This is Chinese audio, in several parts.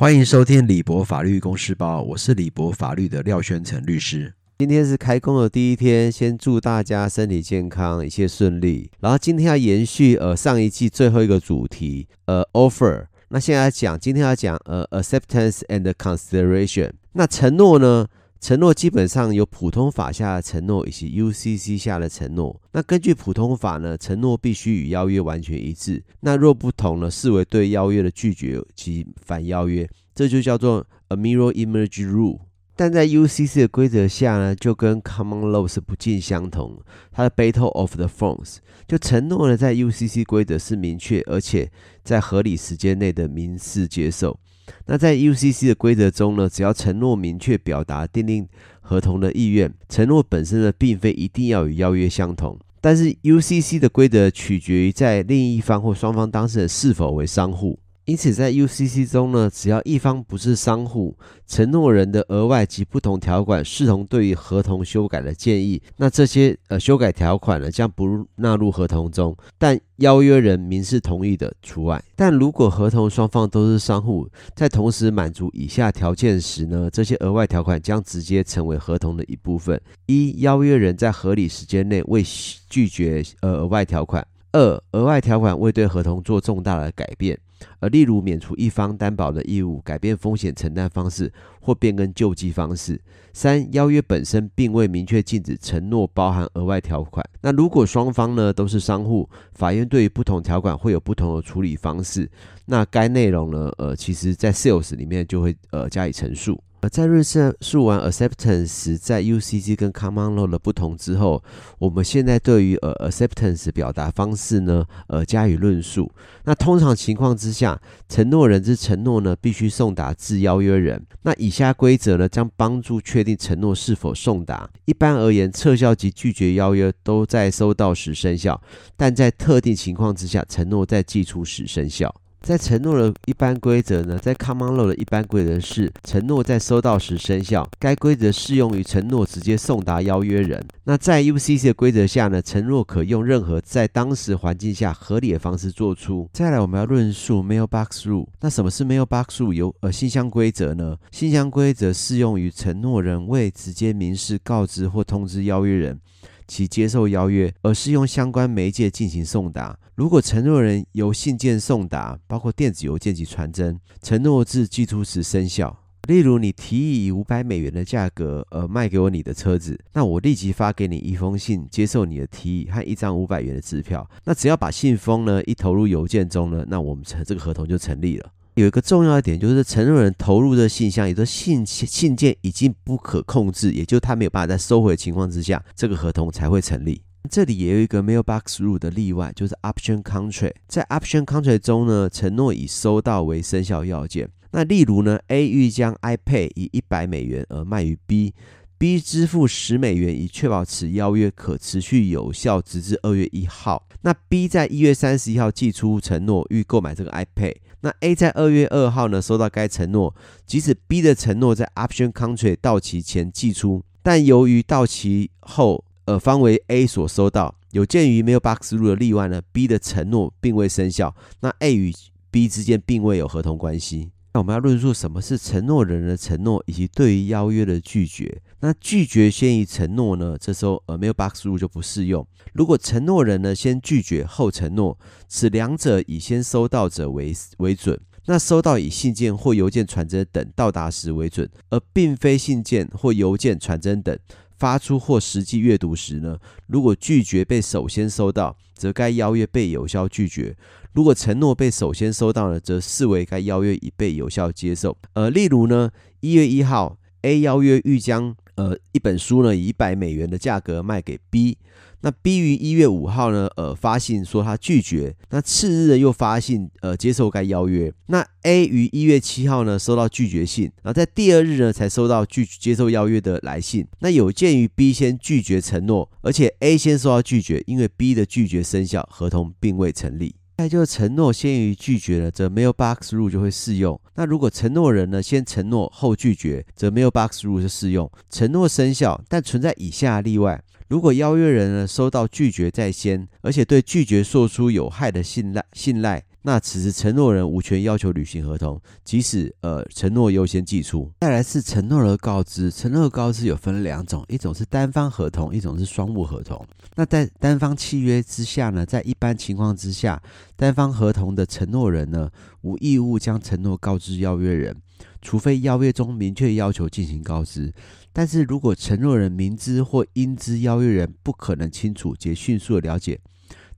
欢迎收听李博法律公司包，我是李博法律的廖宣成律师。今天是开工的第一天，先祝大家身体健康，一切顺利。然后今天要延续呃上一季最后一个主题呃 offer，那现在讲今天要讲呃 acceptance and consideration。那承诺呢？承诺基本上有普通法下的承诺以及 UCC 下的承诺。那根据普通法呢，承诺必须与邀约完全一致。那若不同呢，视为对邀约的拒绝及反邀约，这就叫做 a mirror image rule。但在 UCC 的规则下呢，就跟 Common Law 是不尽相同。它的 Battle of the Forms 就承诺呢，在 UCC 规则是明确而且在合理时间内的民事接受。那在 UCC 的规则中呢，只要承诺明确表达订立合同的意愿，承诺本身呢，并非一定要与邀约相同。但是 UCC 的规则取决于在另一方或双方当事人是否为商户。因此，在 UCC 中呢，只要一方不是商户，承诺人的额外及不同条款视同对于合同修改的建议，那这些呃修改条款呢，将不纳入合同中，但邀约人明示同意的除外。但如果合同双方都是商户，在同时满足以下条件时呢，这些额外条款将直接成为合同的一部分：一、邀约人在合理时间内未拒绝呃额外条款；二、额外条款未对合同做重大的改变。而例如免除一方担保的义务、改变风险承担方式或变更救济方式。三、邀约本身并未明确禁止承诺包含额外条款。那如果双方呢都是商户，法院对于不同条款会有不同的处理方式。那该内容呢，呃，其实在 Sales 里面就会呃加以陈述。而在论述完 acceptance 在 UCC 跟 Common Law 的不同之后，我们现在对于呃 acceptance 表达方式呢，呃加以论述。那通常情况之下，承诺人之承诺呢，必须送达至邀约人。那以下规则呢，将帮助确定承诺是否送达。一般而言，撤销及拒绝邀约都在收到时生效，但在特定情况之下，承诺在寄出时生效。在承诺的一般规则呢，在 Common Law 的一般规则是承诺在收到时生效。该规则适用于承诺直接送达邀约人。那在 UCC 的规则下呢，承诺可用任何在当时环境下合理的方式做出。再来，我们要论述 Mailbox Rule。那什么是 Mailbox Rule？有呃信箱规则呢？信箱规则适用于承诺人未直接明示告知或通知邀约人其接受邀约，而是用相关媒介进行送达。如果承诺人由信件送达，包括电子邮件及传真，承诺自寄出时生效。例如，你提议以五百美元的价格，呃，卖给我你的车子，那我立即发给你一封信，接受你的提议和一张五百元的支票。那只要把信封呢一投入邮件中呢，那我们成这个合同就成立了。有一个重要的点就是，承诺人投入的信箱，也就是信信件已经不可控制，也就是他没有办法再收回的情况之下，这个合同才会成立。这里也有一个 mailbox rule 的例外，就是 option contract。在 option contract 中呢，承诺以收到为生效要件。那例如呢，A 欲将 iPad 以一百美元而卖于 B，B 支付十美元以确保此邀约可持续有效直至二月一号。那 B 在一月三十一号寄出承诺欲购买这个 iPad。那 A 在二月二号呢收到该承诺，即使 B 的承诺在 option contract 到期前寄出，但由于到期后。呃，方为 A 所收到。有鉴于没有 Box Rule 的例外呢，B 的承诺并未生效，那 A 与 B 之间并未有合同关系。那我们要论述什么是承诺人的承诺，以及对于邀约的拒绝。那拒绝先于承诺呢？这时候呃，Mailbox Rule 就不适用。如果承诺人呢先拒绝后承诺，此两者以先收到者为为准。那收到以信件或邮件传真等到达时为准，而并非信件或邮件传真等。发出或实际阅读时呢，如果拒绝被首先收到，则该邀约被有效拒绝；如果承诺被首先收到呢，则视为该邀约已被有效接受。呃，例如呢，一月一号，A 邀约欲将呃一本书呢以一百美元的价格卖给 B。那 B 于一月五号呢，呃，发信说他拒绝。那次日呢，又发信，呃，接受该邀约。那 A 于一月七号呢，收到拒绝信，然后在第二日呢，才收到拒接受邀约的来信。那有鉴于 B 先拒绝承诺，而且 A 先收到拒绝，因为 B 的拒绝生效，合同并未成立。再就是承诺先于拒绝了，则 Mailbox Rule 就会适用。那如果承诺人呢先承诺后拒绝，则 Mailbox Rule 就适用。承诺生效，但存在以下例外。如果邀约人呢收到拒绝在先，而且对拒绝做出有害的信赖信赖，那此时承诺人无权要求履行合同，即使呃承诺优先寄出。再来是承诺的告知，承诺的告知有分两种，一种是单方合同，一种是双务合同。那在单方契约之下呢，在一般情况之下，单方合同的承诺人呢，无义务将承诺告知邀约人，除非邀约中明确要求进行告知。但是如果承诺人明知或应知邀约人不可能清楚且迅速的了解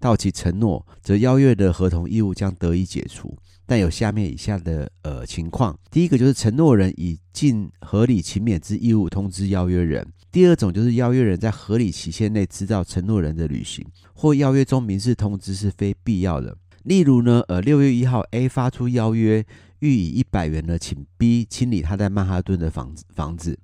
到期承诺，则邀约的合同义务将得以解除。但有下面以下的呃情况：第一个就是承诺人已尽合理勤勉之义务通知邀约人；第二种就是邀约人在合理期限内知道承诺人的履行，或邀约中明示通知是非必要的。例如呢，呃，六月一号，A 发出邀约，欲以一百元呢，请 B 清理他在曼哈顿的房子房子。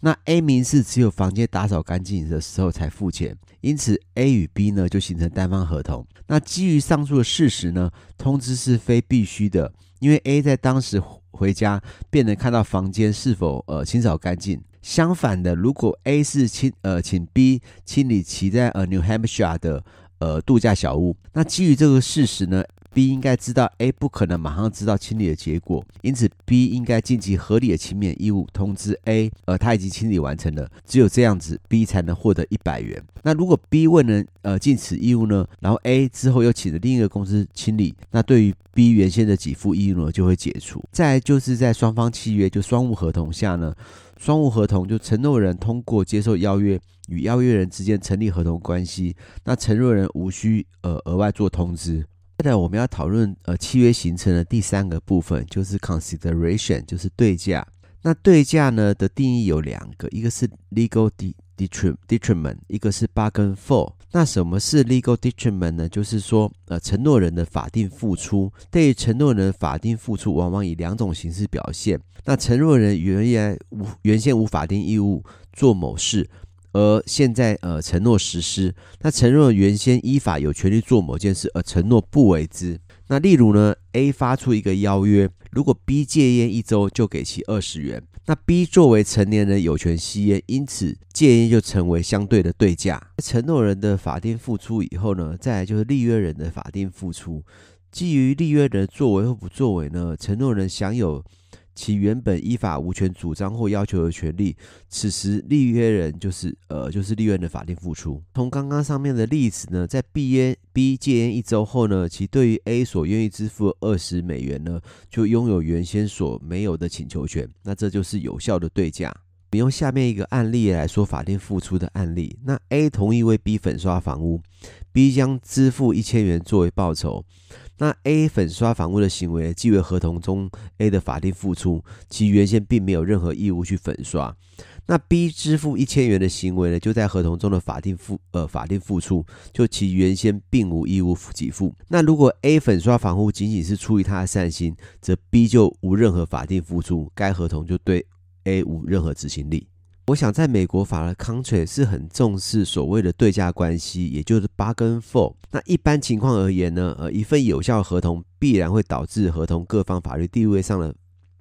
那 A 明示只有房间打扫干净的时候才付钱，因此 A 与 B 呢就形成单方合同。那基于上述的事实呢，通知是非必须的，因为 A 在当时回家便能看到房间是否呃清扫干净。相反的，如果 A 是清呃请 B 清理其在呃 New Hampshire 的呃度假小屋，那基于这个事实呢，B 应该知道 A 不可能马上知道清理的结果，因此 B 应该尽其合理的勤勉义务通知 A，呃，他已经清理完成了。只有这样子，B 才能获得一百元。那如果 B 未能呃尽此义务呢，然后 A 之后又请了另一个公司清理，那对于 B 原先的给付义务呢就会解除。再就是在双方契约就双务合同下呢，双务合同就承诺人通过接受邀约与邀约人之间成立合同关系，那承诺人无需呃额外做通知。现在我们要讨论呃契约形成的第三个部分，就是 consideration，就是对价。那对价呢的定义有两个，一个是 legal detriment，一个是 bargain for。那什么是 legal detriment 呢？就是说呃承诺人的法定付出，对于承诺人的法定付出，往往以两种形式表现。那承诺人原来无原先无法定义务做某事。而现在，呃，承诺实施，那承诺原先依法有权利做某件事，而承诺不为之。那例如呢，A 发出一个邀约，如果 B 戒烟一周，就给其二十元。那 B 作为成年人有权吸烟，因此戒烟就成为相对的对价。承诺人的法定付出以后呢，再来就是立约人的法定付出。基于立约人作为或不作为呢，承诺人享有。其原本依法无权主张或要求的权利，此时立约人就是呃就是立约人的法定付出。从刚刚上面的例子呢，在 B A B 戒烟一周后呢，其对于 A 所愿意支付二十美元呢，就拥有原先所没有的请求权。那这就是有效的对价。我们用下面一个案例来说法定付出的案例。那 A 同意为 B 粉刷房屋，B 将支付一千元作为报酬。那 A 粉刷房屋的行为，即为合同中 A 的法定付出，其原先并没有任何义务去粉刷。那 B 支付一千元的行为呢，就在合同中的法定付呃法定付出，就其原先并无义务给付。那如果 A 粉刷房屋仅仅是出于他的善心，则 B 就无任何法定付出，该合同就对 A 无任何执行力。我想，在美国法的 country 是很重视所谓的对价关系，也就是 bargain for。那一般情况而言呢，呃，一份有效合同必然会导致合同各方法律地位上的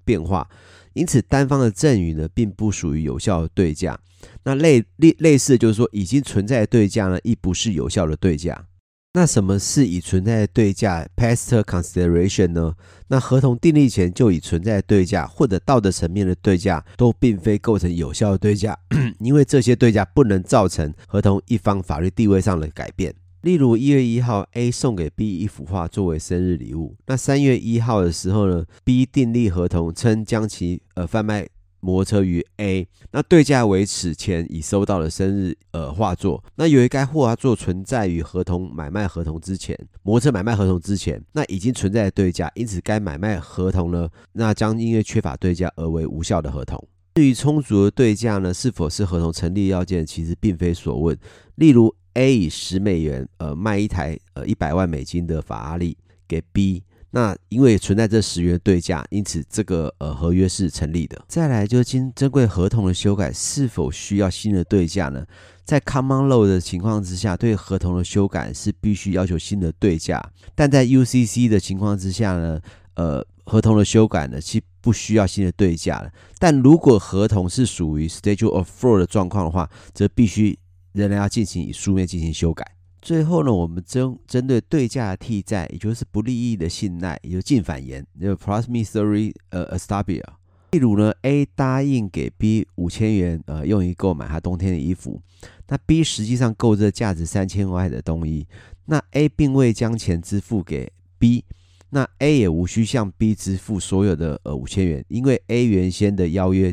变化，因此单方的赠与呢，并不属于有效的对价。那类类类似的就是说，已经存在的对价呢，亦不是有效的对价。那什么是已存在的对价 （past consideration） 呢？那合同订立前就已存在的对价，或者道德层面的对价，都并非构成有效的对价，因为这些对价不能造成合同一方法律地位上的改变。例如，一月一号，A 送给 B 一幅画作为生日礼物。那三月一号的时候呢，B 订立合同称将其呃贩卖。摩托车于 A，那对价为此前已收到的生日呃画作。那由于该画作存在于合同买卖合同之前，摩托车买卖合同之前，那已经存在的对价，因此该买卖合同呢，那将因为缺乏对价而为无效的合同。至于充足的对价呢，是否是合同成立要件，其实并非所问。例如 A 以十美元呃卖一台呃一百万美金的法拉利给 B。那因为存在这十元对价，因此这个呃合约是成立的。再来就是经珍贵合同的修改，是否需要新的对价呢？在 common law 的情况之下，对合同的修改是必须要求新的对价；但在 UCC 的情况之下呢，呃，合同的修改呢是不需要新的对价的。但如果合同是属于 statute of fraud 的状况的话，则必须仍然要进行以书面进行修改。最后呢，我们针针对对价的替债，也就是不利益的信赖，也就是净反言，就 promissory 呃 e s t a b i l。例如呢，A 答应给 B 五千元，呃，用于购买他冬天的衣服。那 B 实际上购这价值三千块的冬衣，那 A 并未将钱支付给 B，那 A 也无需向 B 支付所有的呃五千元，因为 A 原先的邀约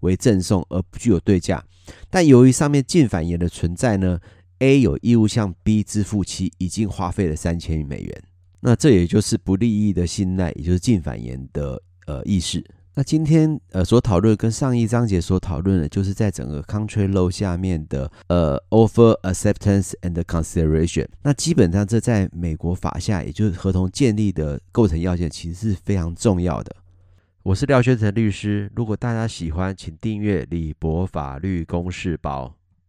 为赠送而不具有对价。但由于上面净反言的存在呢，A 有义务向 B 支付其已经花费了三千美元。那这也就是不利益的信赖，也就是净反言的呃意思。那今天呃所讨论跟上一章节所讨论的，就是在整个 contract law 下面的呃 offer acceptance and consideration。那基本上这在美国法下，也就是合同建立的构成要件，其实是非常重要的。我是廖宣成律师，如果大家喜欢，请订阅李博法律公事包。